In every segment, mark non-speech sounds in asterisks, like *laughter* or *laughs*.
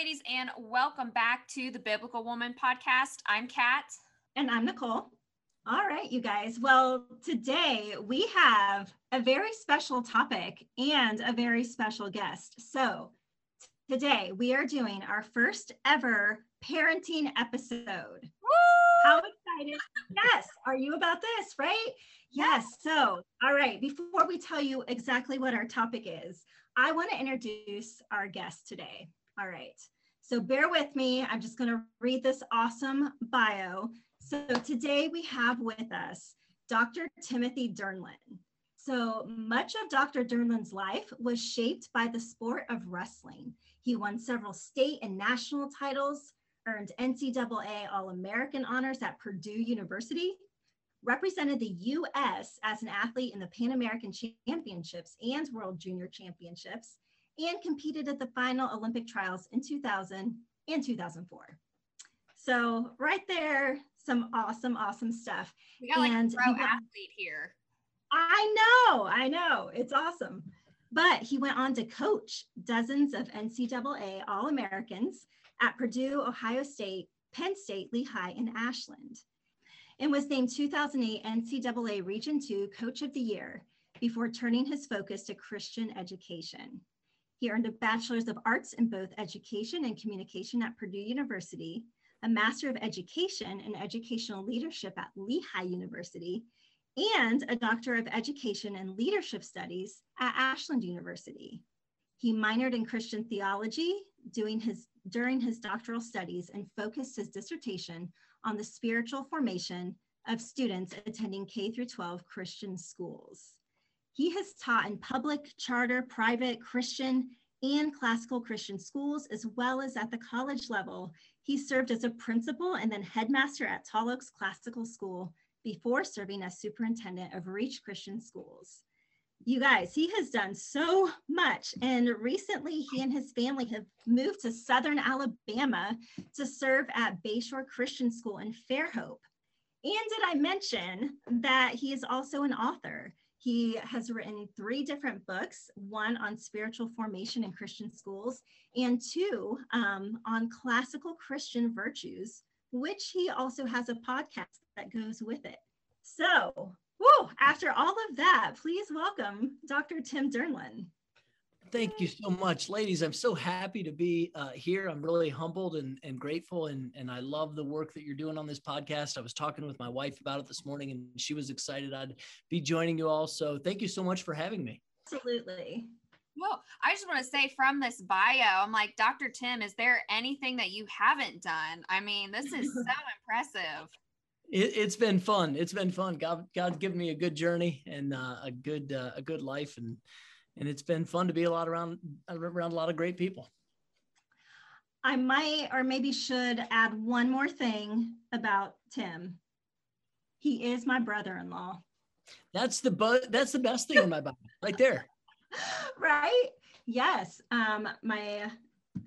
ladies, and welcome back to the Biblical Woman podcast. I'm Cat. And I'm Nicole. All right, you guys. Well, today we have a very special topic and a very special guest. So, today we are doing our first ever parenting episode. Woo! How excited! Yes, are you about this, right? Yes. So, all right, before we tell you exactly what our topic is, I want to introduce our guest today. All right. So bear with me. I'm just going to read this awesome bio. So today we have with us Dr. Timothy Dernlan. So much of Dr. Dernlan's life was shaped by the sport of wrestling. He won several state and national titles, earned NCAA All American honors at Purdue University, represented the US as an athlete in the Pan American Championships and World Junior Championships, and competed at the final Olympic trials in 2000 and 2004. So right there, some awesome, awesome stuff. We got like and a pro athlete here. I know, I know. It's awesome. But he went on to coach dozens of NCAA All Americans at Purdue, Ohio State, Penn State, Lehigh, and Ashland, and was named 2008 NCAA Region 2 Coach of the Year before turning his focus to Christian education. He earned a Bachelor's of Arts in both Education and Communication at Purdue University, a Master of Education in Educational Leadership at Lehigh University, and a Doctor of Education and Leadership Studies at Ashland University. He minored in Christian theology doing his, during his doctoral studies and focused his dissertation on the spiritual formation of students attending K through 12 Christian schools. He has taught in public, charter, private, Christian, and classical Christian schools, as well as at the college level. He served as a principal and then headmaster at Tall Oaks Classical School before serving as superintendent of Reach Christian Schools. You guys, he has done so much. And recently, he and his family have moved to Southern Alabama to serve at Bayshore Christian School in Fairhope. And did I mention that he is also an author? He has written three different books one on spiritual formation in Christian schools, and two um, on classical Christian virtues, which he also has a podcast that goes with it. So, whoa, after all of that, please welcome Dr. Tim Dernlan. Thank you so much, ladies. I'm so happy to be uh, here. I'm really humbled and, and grateful, and, and I love the work that you're doing on this podcast. I was talking with my wife about it this morning, and she was excited I'd be joining you all. So thank you so much for having me. Absolutely. Well, I just want to say from this bio, I'm like, Dr. Tim, is there anything that you haven't done? I mean, this is *laughs* so impressive. It, has been fun. It's been fun. God, God's given me a good journey and uh, a good, uh, a good life, and and it's been fun to be a lot around around a lot of great people. I might or maybe should add one more thing about Tim. He is my brother-in-law. That's the bu- that's the best thing in my body right there. *laughs* right? Yes. Um, my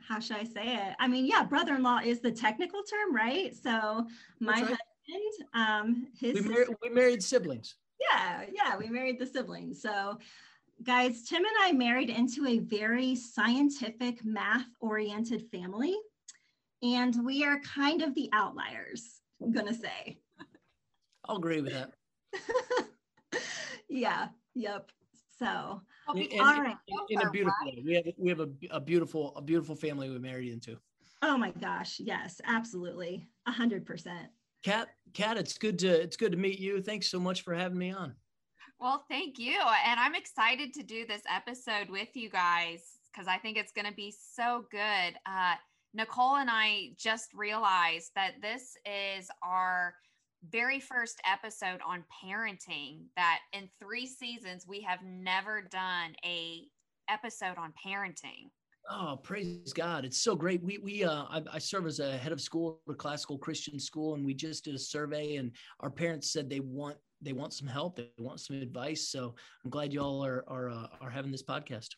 how should I say it? I mean, yeah, brother-in-law is the technical term, right? So my right. husband, um, his we, mar- we married siblings. Yeah, yeah, we married the siblings. So guys, Tim and I married into a very scientific, math oriented family. And we are kind of the outliers, I'm going to say. I'll agree with that. *laughs* yeah, yep. So, in, in, all right. In, in a beautiful way. We have, we have a, a beautiful, a beautiful family we married into. Oh my gosh. Yes, absolutely. A hundred percent. Cat, Cat, it's good to, it's good to meet you. Thanks so much for having me on. Well, thank you. And I'm excited to do this episode with you guys because I think it's going to be so good. Uh, Nicole and I just realized that this is our very first episode on parenting that in three seasons we have never done a episode on parenting Oh, praise God. It's so great. We, we, uh, I, I, serve as a head of school at a classical Christian school, and we just did a survey and our parents said they want they want some help, they want some advice. So I'm glad you all are are uh, are having this podcast.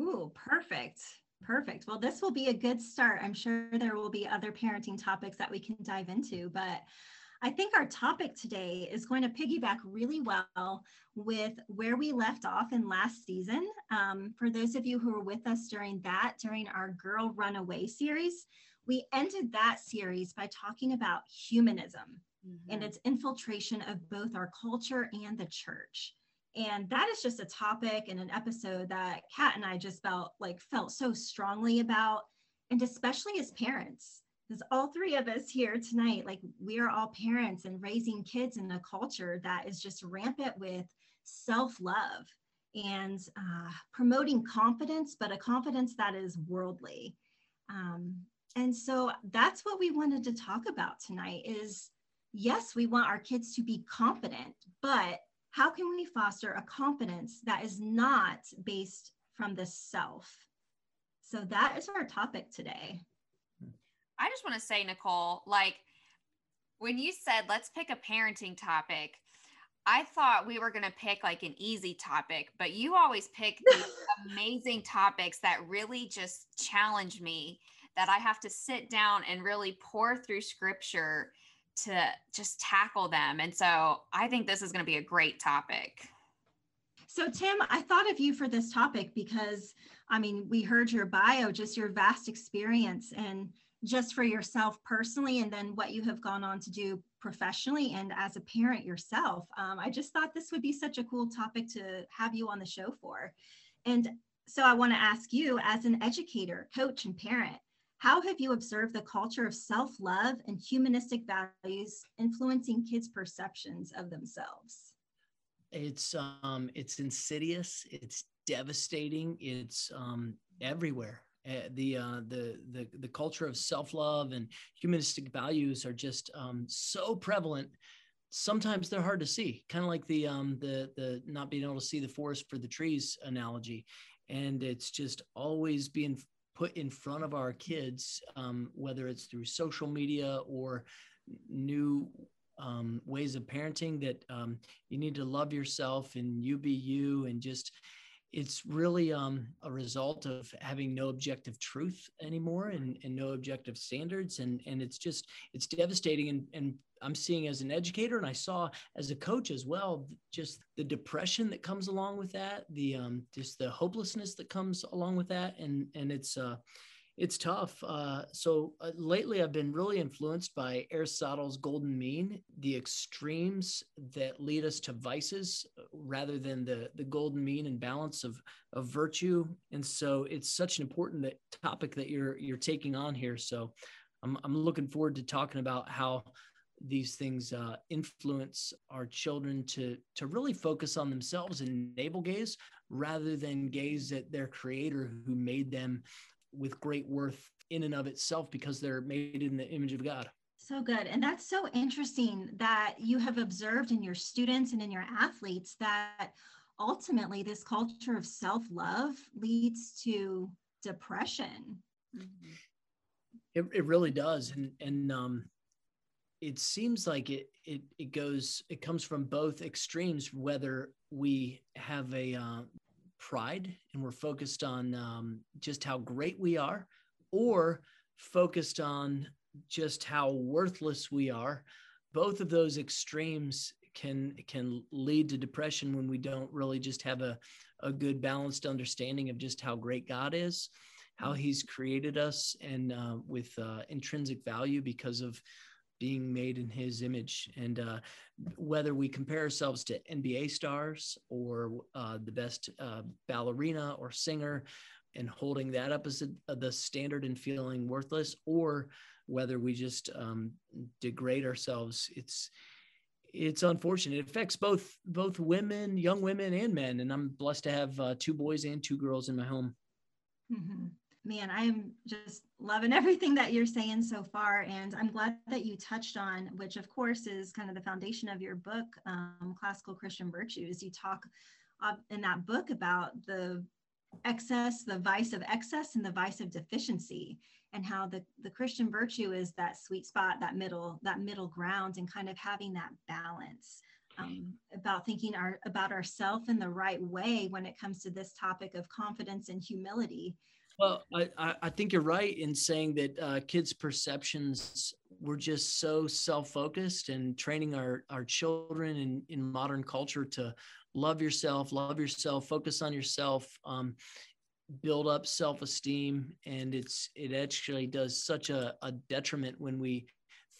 Ooh, perfect. Perfect. Well, this will be a good start. I'm sure there will be other parenting topics that we can dive into, but I think our topic today is going to piggyback really well with where we left off in last season. Um, for those of you who were with us during that, during our Girl Runaway series, we ended that series by talking about humanism mm-hmm. and its infiltration of both our culture and the church. And that is just a topic and an episode that Cat and I just felt like felt so strongly about, and especially as parents because all three of us here tonight, like we are all parents and raising kids in a culture that is just rampant with self love and uh, promoting confidence, but a confidence that is worldly. Um, and so that's what we wanted to talk about tonight is yes, we want our kids to be confident, but how can we foster a confidence that is not based from the self? So that is our topic today. I just want to say, Nicole, like when you said, let's pick a parenting topic, I thought we were going to pick like an easy topic, but you always pick *laughs* these amazing topics that really just challenge me that I have to sit down and really pour through scripture to just tackle them. And so I think this is going to be a great topic. So, Tim, I thought of you for this topic because I mean, we heard your bio, just your vast experience and just for yourself personally and then what you have gone on to do professionally and as a parent yourself. Um, I just thought this would be such a cool topic to have you on the show for. And so I want to ask you, as an educator, coach, and parent, how have you observed the culture of self love and humanistic values influencing kids' perceptions of themselves? It's um, it's insidious. It's devastating. It's um, everywhere. Uh, the uh, the the the culture of self love and humanistic values are just um, so prevalent. Sometimes they're hard to see, kind of like the um, the the not being able to see the forest for the trees analogy, and it's just always being put in front of our kids, um, whether it's through social media or new um, ways of parenting that um, you need to love yourself and you be you and just it's really um, a result of having no objective truth anymore and, and no objective standards. And and it's just it's devastating and, and i'm seeing as an educator and i saw as a coach as well just the depression that comes along with that the um, just the hopelessness that comes along with that and and it's uh it's tough. Uh, so uh, lately, I've been really influenced by Aristotle's golden mean, the extremes that lead us to vices, uh, rather than the the golden mean and balance of of virtue. And so, it's such an important that, topic that you're you're taking on here. So, I'm I'm looking forward to talking about how these things uh, influence our children to to really focus on themselves and navel gaze rather than gaze at their creator who made them with great worth in and of itself because they're made in the image of God. So good. And that's so interesting that you have observed in your students and in your athletes that ultimately this culture of self love leads to depression. Mm-hmm. It, it really does. And, and, um, it seems like it, it it goes it comes from both extremes whether we have a uh, pride and we're focused on um, just how great we are, or focused on just how worthless we are. Both of those extremes can can lead to depression when we don't really just have a, a good balanced understanding of just how great God is, how He's created us, and uh, with uh, intrinsic value because of being made in his image. And uh, whether we compare ourselves to NBA stars or uh, the best uh, ballerina or singer and holding that up as a, the standard and feeling worthless, or whether we just um, degrade ourselves, it's it's unfortunate. It affects both both women, young women, and men. And I'm blessed to have uh, two boys and two girls in my home. Mm-hmm man, I'm just loving *laughs* everything that you're saying so far. And I'm glad that you touched on, which of course is kind of the foundation of your book, um, Classical Christian Virtues. You talk uh, in that book about the excess, the vice of excess and the vice of deficiency and how the, the Christian virtue is that sweet spot, that middle, that middle ground and kind of having that balance. Um, about thinking our, about ourself in the right way when it comes to this topic of confidence and humility well, I, I think you're right in saying that uh, kids' perceptions we're just so self-focused and training our our children in in modern culture to love yourself love yourself focus on yourself um, build up self-esteem. And it's it actually does such a, a detriment when we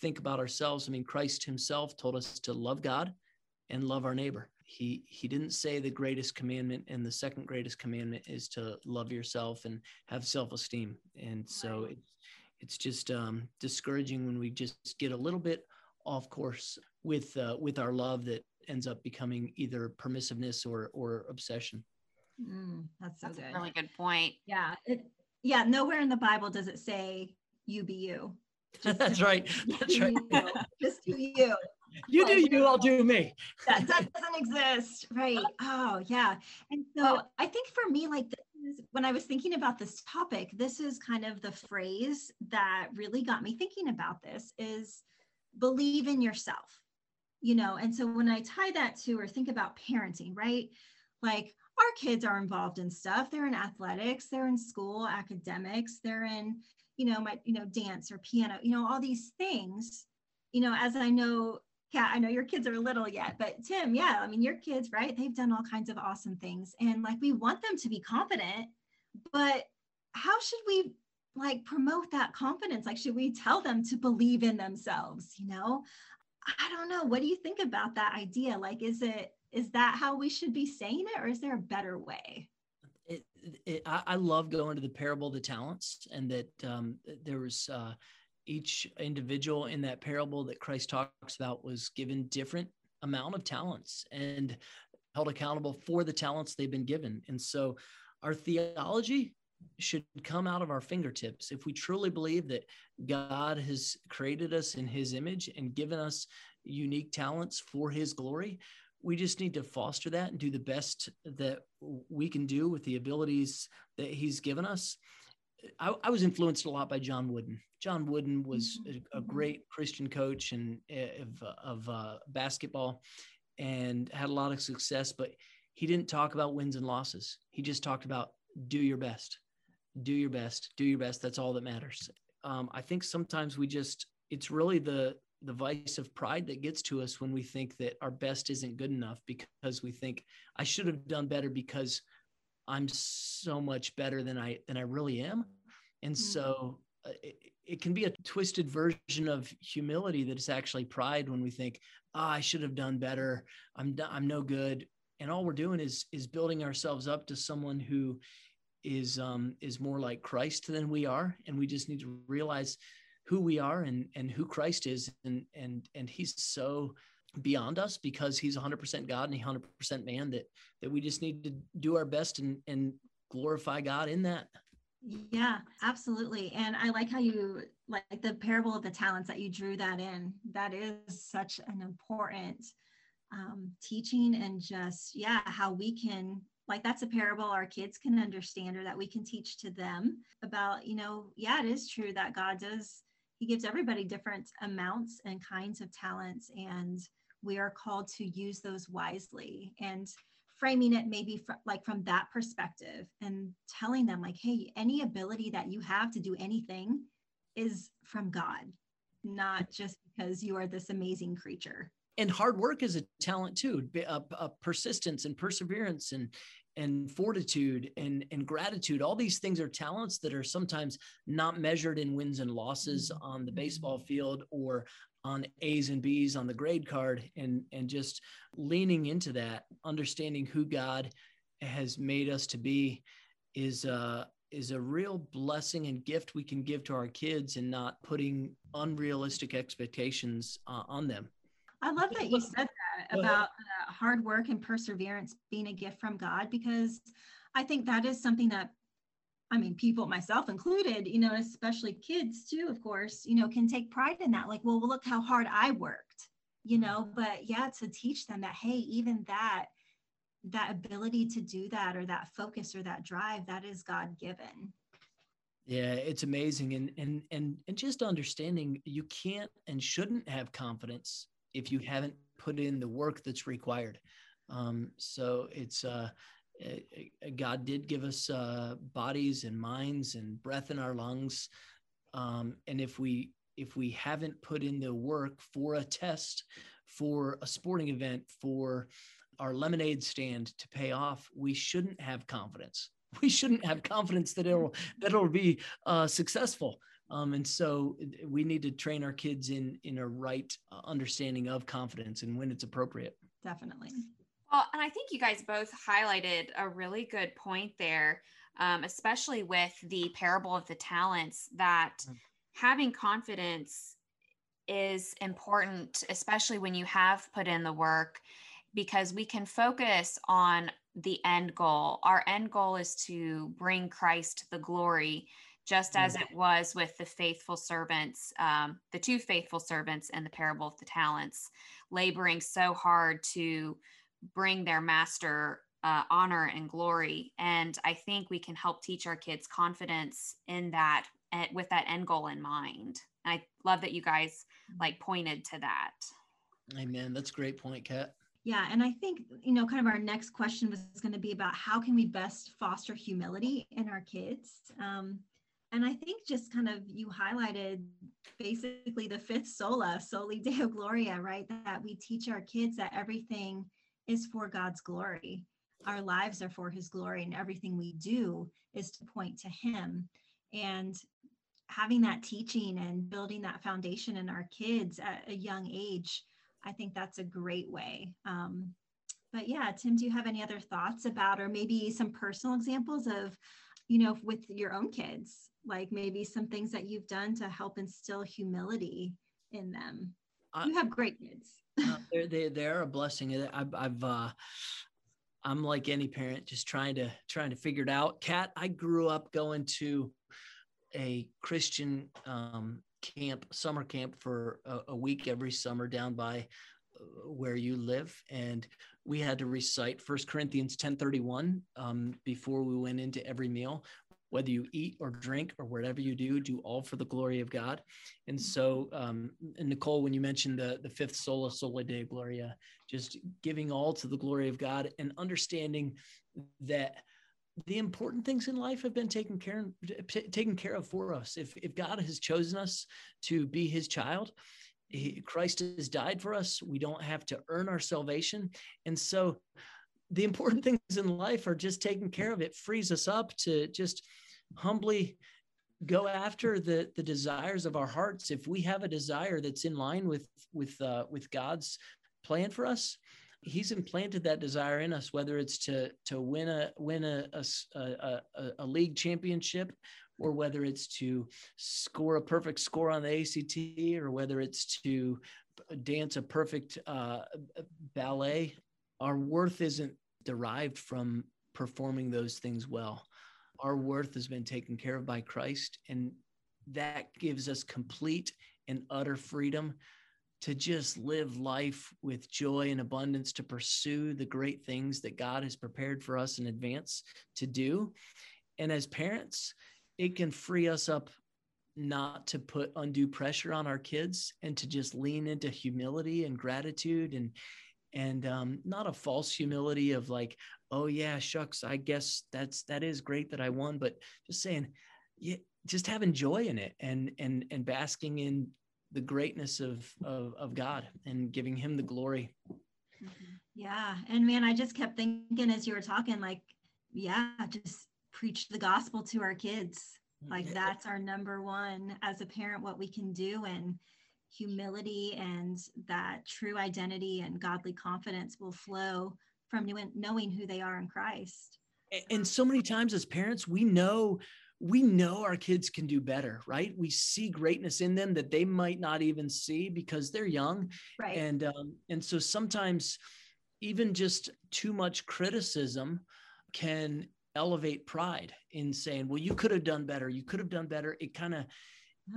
think about ourselves. I mean christ himself told us to love god and love our neighbor he he didn't say the greatest commandment and the second greatest commandment is to love yourself and have self-esteem and so right. it's it's just um, discouraging when we just get a little bit off course with uh, with our love that ends up becoming either permissiveness or or obsession Mm, that's so that's good. a really good point. Yeah. It, yeah. Nowhere in the Bible does it say you be you. *laughs* that's right. That's right. You. Just do you. You do you, I'll do me. That, that *laughs* doesn't exist. Right. Oh, yeah. And so I think for me, like is, when I was thinking about this topic, this is kind of the phrase that really got me thinking about this is believe in yourself. You know, and so when I tie that to or think about parenting, right? Like our kids are involved in stuff. They're in athletics, they're in school, academics, they're in, you know, my, you know, dance or piano, you know, all these things. You know, as I know, Cat, I know your kids are little yet, but Tim, yeah, I mean, your kids, right? They've done all kinds of awesome things. And like we want them to be confident, but how should we like promote that confidence? Like, should we tell them to believe in themselves? You know, I don't know. What do you think about that idea? Like, is it is that how we should be saying it or is there a better way it, it, I, love going to the parable of the talents and that um, there was uh, each individual in that parable that christ talks about was given different amount of talents and held accountable for the talents they've been given and so our theology should come out of our fingertips if we truly believe that god has created us in his image and given us unique talents for his glory we just need to foster that and do the best that we can do with the abilities that he's given us. I, I was influenced a lot by John Wooden. John Wooden was a, a mm-hmm. great Christian coach and eh, of, of uh, basketball and had a lot of success, but he didn't talk about wins and losses. He just talked about do your best, do your best, do your best. That's all that matters. Um, I think sometimes we just, it's really the the vice of pride that gets to us when we think that our best isn't good enough because we think I should have done better because I'm so much better than I than I really am. And mm-hmm. so uh, it, it, can be a twisted version of humility that is actually pride when we think, oh, I should have done better. I'm I'm no good. And all we're doing is is building ourselves up to someone who is um is more like Christ than we are. And we just need to realize who we are and and who Christ is and and and he's so beyond us because he's 100% God and he 100% man that that we just need to do our best and and glorify God in that. Yeah, absolutely. And I like how you like the parable of the talents that you drew that in. That is such an important um, teaching and just yeah, how we can like that's a parable our kids can understand or that we can teach to them about you know yeah it is true that god does he gives everybody different amounts and kinds of talents and we are called to use those wisely and framing it maybe fr- like from that perspective and telling them like hey any ability that you have to do anything is from god not just because you are this amazing creature and hard work is a talent too a, a uh, uh, persistence and perseverance and and fortitude and, and gratitude. All these things are talents that are sometimes not measured in wins and losses mm-hmm. on the mm-hmm. baseball field or on A's and B's on the grade card and and just leaning into that, understanding who God has made us to be is uh is a real blessing and gift we can give to our kids and not putting unrealistic expectations uh, on them. I love that you said that about uh, hard work and perseverance being a gift from God because I think that is something that I mean, people, myself included, you know, especially kids too, of course, you know, can take pride in that. Like, well, look how hard I worked, you know, mm-hmm. but yeah, to teach them that, hey, even that, that ability to do that or that focus or that drive, that is God given. Yeah, it's amazing. And and and and just understanding you can't and shouldn't have confidence if you haven't put in the work that's required. Um, so it's uh, God did give us uh, bodies and minds and breath in our lungs, um, and if we if we haven't put in the work for a test, for a sporting event, for our lemonade stand to pay off, we shouldn't have confidence. *laughs* We shouldn't have confidence that it'll that it'll be uh, successful. Um, and so we need to train our kids in in a right uh, understanding of confidence and when it's appropriate. Definitely. Well, and I think you guys both highlighted a really good point there, um, especially with the parable of the talents, that mm-hmm. having confidence is important, especially when you have put in the work, because we can focus on the end goal. Our end goal is to bring Christ the glory, just as mm-hmm. it was with the faithful servants, um, the two faithful servants in the parable of the talents, laboring so hard to bring their master uh, honor and glory. And I think we can help teach our kids confidence in that eh, with that end goal in mind. And I love that you guys like pointed to that. Amen. That's a great point, Cat. Yeah, and I think you know, kind of our next question was going to be about how can we best foster humility in our kids. Um, and I think just kind of you highlighted basically the fifth sola, soli deo gloria, right? That we teach our kids that everything is for God's glory. Our lives are for his glory, and everything we do is to point to him. And having that teaching and building that foundation in our kids at a young age, I think that's a great way. Um, but yeah, Tim, do you have any other thoughts about, or maybe some personal examples of, you know, with your own kids, like maybe some things that you've done to help instill humility in them? you have great kids uh, they're, they, they're a blessing. I've, I've uh, I'm like any parent, just trying to trying to figure it out. Cat, I grew up going to a Christian um, camp, summer camp for a, a, week every summer down by uh, where you live, and we had to recite First Corinthians 10:31 um, before we went into every meal whether you eat or drink or whatever you do, do all for the glory of God. And so, um, and Nicole, when you mentioned the, the fifth sola, sola deo gloria, just giving all to the glory of God and understanding that the important things in life have been taken care taken care of for us. If if God has chosen us to be His child, he, Christ has died for us. We don't have to earn our salvation, and so the important *laughs* things in life are just taken care of. It frees us up to just humbly go after the the desires of our hearts. If we have a desire that's in line with with uh, with God's plan for us, He's implanted that desire in us. Whether it's to to win a win a a, a, a league championship, or whether it's to score a perfect score on the ACT, or whether it's to dance a perfect uh, ballet our worth isn't derived from performing those things well. Our worth has been taken care of by Christ, and that gives us complete and utter freedom to just live life with joy and abundance, to pursue the great things that God has prepared for us in advance to do. And as parents, it can free us up not to put undue pressure on our kids and to just lean into humility and gratitude and and um, not a false humility of like oh yeah shucks i guess that's that is great that i won but just saying yeah just having joy in it and and and basking in the greatness of of, of god and giving him the glory. Mm-hmm. yeah and man i just kept thinking as you were talking like yeah just preach the gospel to our kids. Like that's our number one as a parent what we can do and humility and that true identity and godly confidence will flow from knowing who they are in Christ. And so many times as parents, we know we know our kids can do better, right? We see greatness in them that they might not even see because they're young, right? And um, and so sometimes even just too much criticism can elevate pride in saying, "Well, you could have done better. You could have done better." It kind of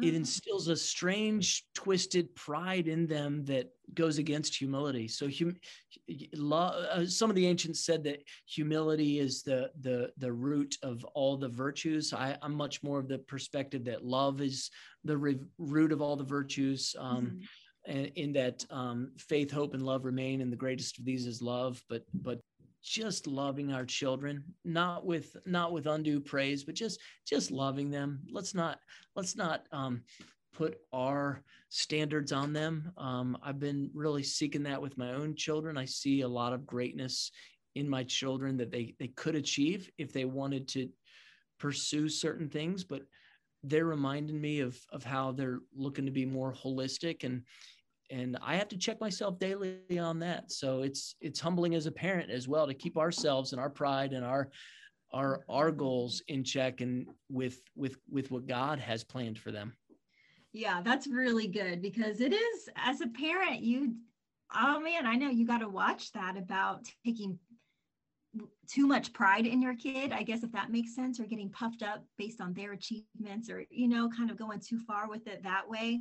it oh. instills a strange twisted pride in them that goes against humility so hum, uh, some of the ancients said that humility is the the the root of all the virtues I, am much more of the perspective that love is the re- root of all the virtues um, mm-hmm. and in that um, faith hope and love remain and the greatest of these is love but but just loving our children not with not with undue praise but just just loving them let's not let's not um put our standards on them. Um, I've been really seeking that with my own children. I see a lot of greatness in my children that they they could achieve if they wanted to pursue certain things, but they're reminding me of of how they're looking to be more holistic and and I have to check myself daily on that. So it's it's humbling as a parent as well to keep ourselves and our pride and our our our goals in check and with with with what God has planned for them. Yeah, that's really good because it is as a parent you oh man, I know you got to watch that about taking too much pride in your kid i guess if that makes sense or getting puffed up based on their achievements or you know kind of going too far with it that way.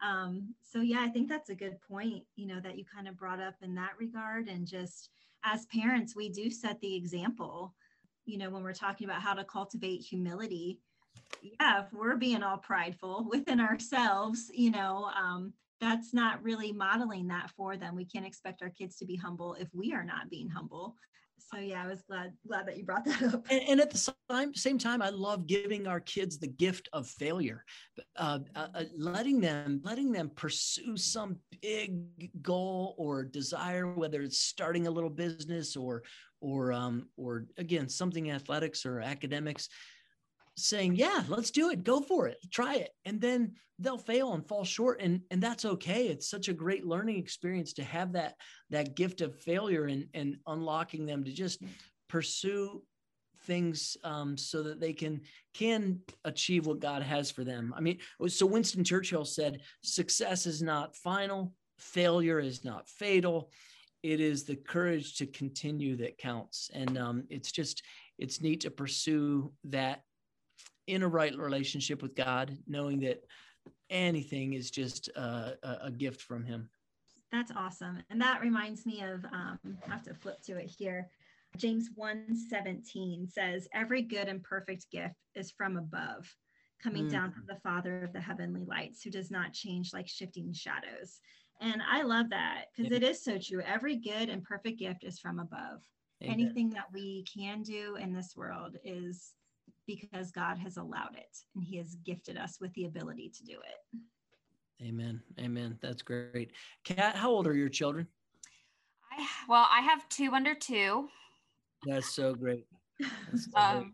Um, so yeah i think that's a good point you know that you kind of brought up in that regard. And just as parents we do set the example you know when we're talking about how to cultivate humility. Yeah if we're being all prideful *laughs* within ourselves you know um, that's not really modeling that for them. We can't expect our kids to be humble if we are not being humble so yeah, I was glad glad that you brought that up. And, and at the same same time, I love giving our kids the gift of failure, uh, uh, uh, letting them letting them pursue some big goal or desire, whether it's starting a little business or or um, or again something athletics or academics saying, yeah, let's do it. Go for it. Try it. And then they'll fail and fall short. And, and that's okay. It's such a great learning experience to have that, that gift of failure and, and unlocking them to just pursue things um, so that they can can achieve what God has for them. I mean, so Winston Churchill said, "Success is not final, failure is not fatal. It is the courage to continue that counts." And um, it's just it's neat to pursue that in a right relationship with God, knowing that anything is just a, a gift from Him. That's awesome. And that reminds me of, um, I have to flip to it here. James 1 17 says, Every good and perfect gift is from above, coming mm. down from the Father of the heavenly lights, who does not change like shifting shadows. And I love that because yeah. it is so true. Every good and perfect gift is from above. Amen. Anything that we can do in this world is because God has allowed it and He has gifted us with the ability to do it. Amen. Amen. That's great. Cat, how old are your children? I well, I have two under two. That's so great. That's so um, great.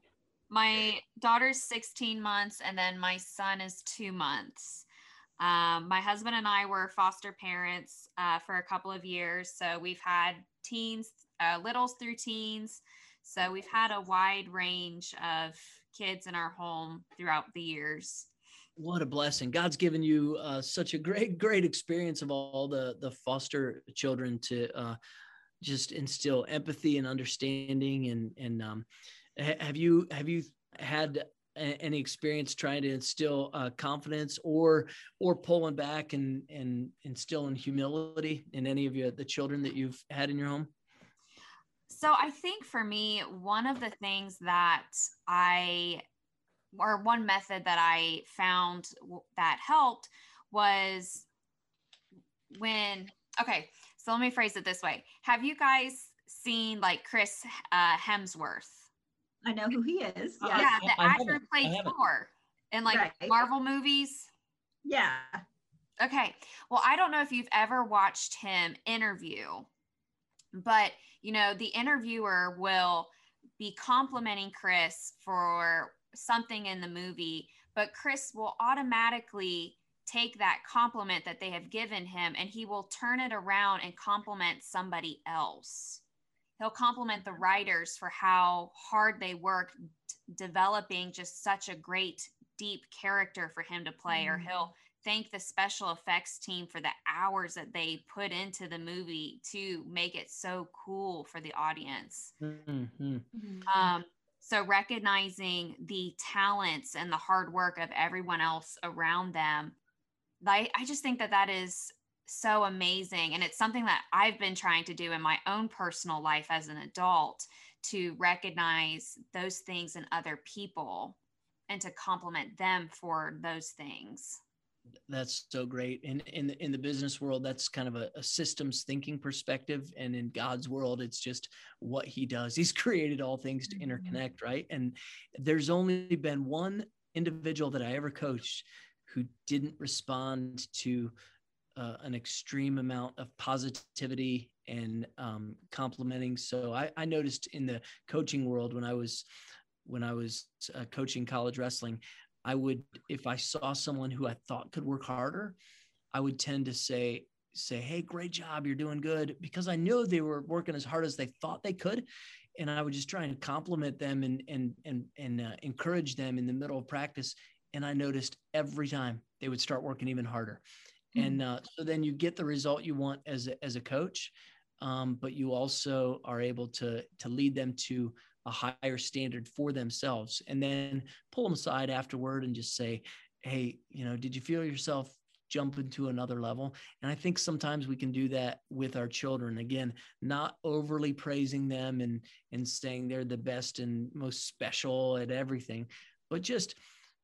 My daughter's 16 months, and then my son is two months. Um, my husband and I were foster parents uh, for a couple of years. So we've had teens, uh, littles through teens. So we've had a wide range of kids in our home throughout the years. What a blessing. God's given you uh, such a great, *laughs* great experience of all the, the foster children to uh, just instill empathy and understanding. And, and um, have you, have you had any experience trying to instill uh, confidence or or pulling back and and instilling humility in any of you the children that you've had in your home so I think for me, one of the things that I, or one method that I found that helped was when, okay, so let me phrase it this way. Have you guys seen like Chris uh, Hemsworth? I know who he is. Yeah, yeah the I actor played Thor in like right. Marvel movies. Yeah. Okay. Well, I don't know if you've ever watched him interview, but you know, the interviewer will be complimenting Chris for something in the movie, but Chris will automatically take that compliment that they have given him and he will turn it around and compliment somebody else. He'll compliment the writers for how hard they work developing just such a great deep character for him to play mm-hmm. or he'll thank the special effects team for the hours that they put into the movie to make it so cool for the audience. Mm-hmm. mm-hmm. Um, so recognizing the talents and the hard work of everyone else around them, I, I just think that that is so amazing. And it's something that I've been trying to do in my own personal life as an adult to recognize those things in other people and to compliment them for those things that's so great and in the, in the business world that's kind of a, a, systems thinking perspective and in god's world it's just what he does he's *laughs* created all things to mm-hmm. interconnect right and there's only been one individual that i ever coached who didn't respond to uh, an extreme amount of positivity and um, complimenting. So I, I, noticed in the coaching world when I was when I was uh, coaching college wrestling, I would if I saw someone who I thought could work harder, I would tend to say say, "Hey, great job, you're doing good," because I knew they were working as hard as they thought they could, and I would just try and compliment them and and and and uh, encourage them in the middle of practice. And I noticed every time they would start working even harder, mm-hmm. and uh, so then you get the result you want as a, as a coach, um, but you also are able to to lead them to a higher standard for themselves, and then pull them aside afterward and just say, "Hey, you know, did you feel yourself jump into another level. And I think sometimes we can do that with our children. Again, not overly praising them and and saying they're the best and most special at everything, but just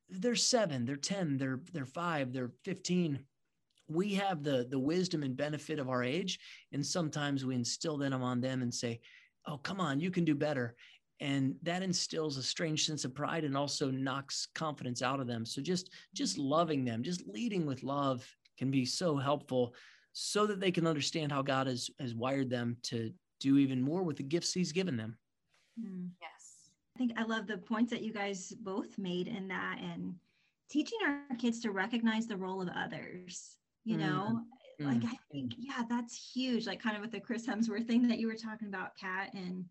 they're seven, they're 10, they're they're five, they're 15. We have the the wisdom and benefit of our age. And sometimes we instill them on them and say, Oh, come on, you can do better and that instills a strange sense of pride and also knocks confidence out of them. So just just loving them just leading with love can be so helpful so that they can understand how god has has wired them to do even more with the gifts he's given them. Mm, yes. I think i love the points that you guys both made in that and teaching our kids to recognize the role of others you mm. know? Like i think yeah that's huge like kind of with the chris hemsworth thing that you were talking about cat and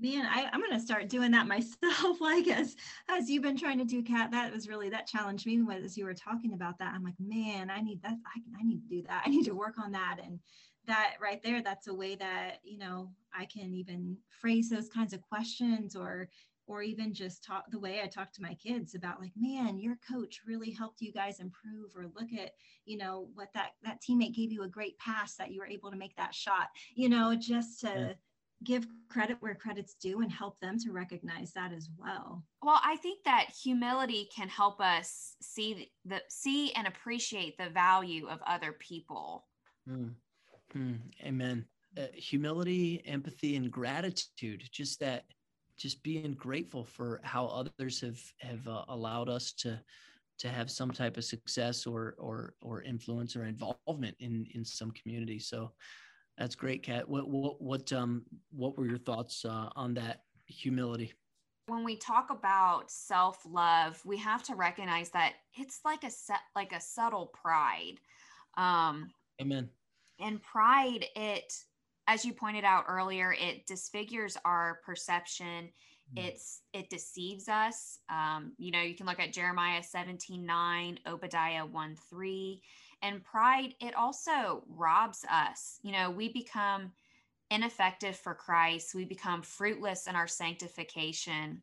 man I, i'm going to start doing that *laughs* myself like as as you've been trying to do cat, that was really that challenged me as you were talking about that i'm like man i need that I, I need to do that i need to work on that and that right there that's a way that you know i can even phrase those kinds of questions or or even just talk the way I talk to my kids about like, man, your coach really helped you guys improve, or look at, you know, what that that teammate gave you a great pass that you were able to make that shot, you know, just to yeah give credit where credit's due and help them to recognize that as well. Well, I think that humility can help us see the see and appreciate the value of other people. Mm. Mm. Amen. Uh, humility, empathy, and gratitude. Just that, just being grateful for how others have have uh, allowed us to to have some type of success or or or influence or involvement in in some community. So that's great, Cat. What what what um what were your thoughts uh, on that humility? When we talk about self love, we have to recognize that it's like a set like a subtle pride. Um, Amen. And pride, it as you pointed out earlier, it disfigures our perception. Mm. It's it deceives us. Um, you know, you can look at Jeremiah 17, 9, Obadiah 1, 3 and pride, it also robs us. You know, we become ineffective for Christ, we become fruitless in our sanctification.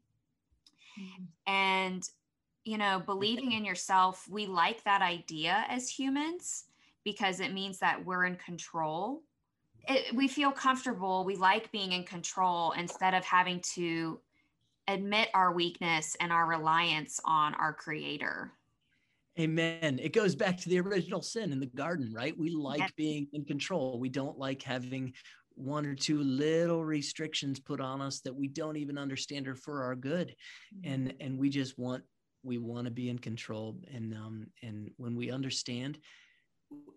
Mm-hmm. And, you know, believing in yourself, we like that idea as humans because it means that we're in control. It, we feel comfortable. We like being in control instead of having to admit our weakness and our reliance on our creator. Amen. It goes back to the original sin in the garden, right? We like yeah. being in control. We don't like having one or two little restrictions put on us that we don't even understand are for our good. Mm-hmm. And and we just want we want to be in control. And um and when we understand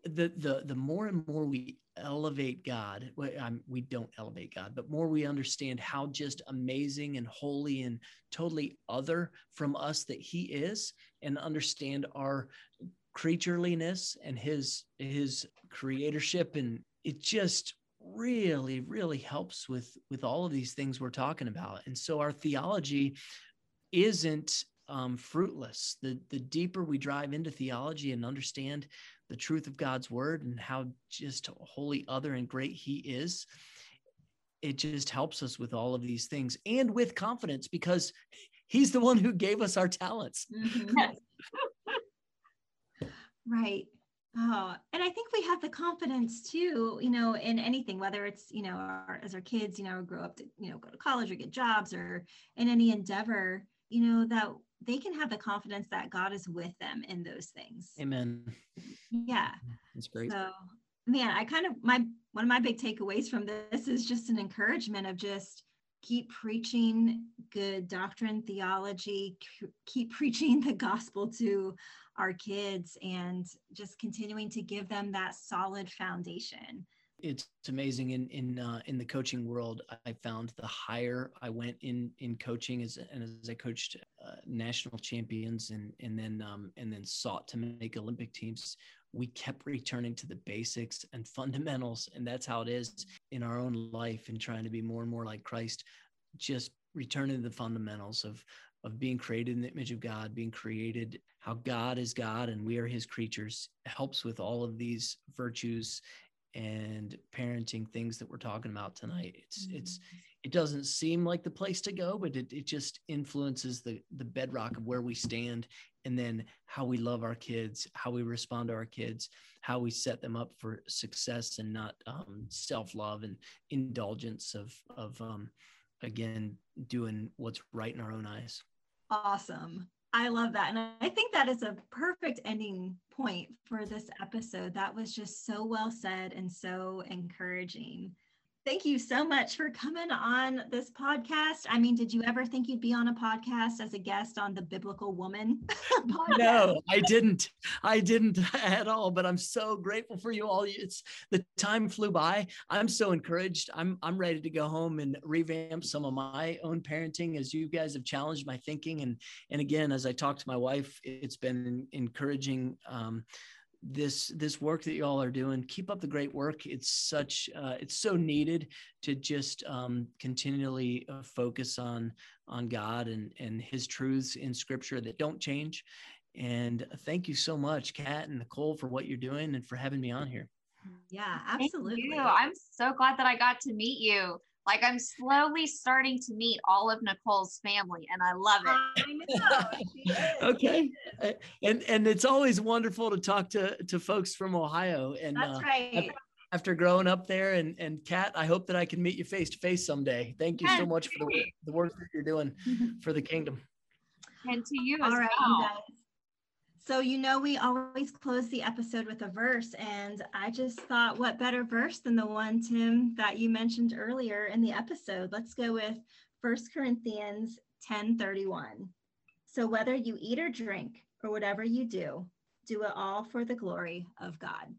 the the the more and more we elevate God, um, we don't elevate God, but more we understand how just amazing and holy and totally other from us that He is, and understand our creatureliness and His His creatorship, and it just really really helps with with all of these things we're talking about. And so our theology isn't um, fruitless. The the deeper we drive into theology and understand the truth of God's word and how just holy, other, and great He is, it just helps us with all of these things and with confidence because He's the one who gave us our talents. Mm-hmm. *laughs* right. Oh, and I think we have the confidence too, you know, in anything, whether it's, you know, our, as our kids, you know, grow up to, you know, go to college or get jobs or in any endeavor, you know, that they can have the confidence that God is with them in those things. Amen. Yeah. That's great. So, man, I kind of, my, one of my big takeaways from this is just an encouragement of just keep preaching good doctrine, theology, keep *laughs* preaching the gospel to our kids, and just continuing to give them that solid foundation. It's amazing in in uh, in the coaching world. I found the higher I went in in coaching as and as I coached uh, national champions and and then um, and then sought to make Olympic teams we kept returning to the basics and fundamentals. And that's how it is in our own life and trying to be more and more like Christ, just returning to the fundamentals of, of being created in the image of God, being created how God is God and we are his creatures helps with all of these virtues and parenting things that we're talking about tonight. It's mm-hmm. it's it doesn't seem like the place to go, but it, it just influences the the bedrock of where we stand and then how we love our kids, how we respond to our kids, how we set them up for success and not um, self-love and indulgence of of um, again doing what's right in our own eyes. Awesome. I love that. And I think that is a perfect ending point for this episode. That was just so well said and so encouraging. Thank you so much for coming on this podcast. I mean, did you ever think you'd be on a podcast as a guest on the Biblical Woman? *laughs* no, I didn't. I didn't *laughs* at all. But I'm so grateful for you all. It's the time flew by. I'm so encouraged. I'm I'm ready to go home and revamp some of my own parenting as you guys have challenged my thinking. And and again, as I talk to my wife, it's been encouraging. Um, this this work that y'all are doing keep up the great work. It's such uh, it's so needed to just um, continually uh, focus on on god and and his truths in scripture that don't change. And thank you so much cat and nicole for what you're doing and for having me on here. Yeah absolutely. I'm so glad that i got to meet you like I'm slowly starting to meet all of Nicole's family, and I love it. I *laughs* okay, and and it's always wonderful to talk to to folks from Ohio. And that's uh, right. After growing up there, and and Cat, I hope that I can meet you face to face someday. Thank you so much for the the work that you're doing *laughs* for the kingdom. And to you All as right, well. Guys. So, you know, we always close the episode with a verse, and I just thought, what better verse than the one, Tim, that you mentioned earlier in the episode? Let's go with First Corinthians 10 31. So, whether you eat or drink or whatever you do, do it all for the glory of God.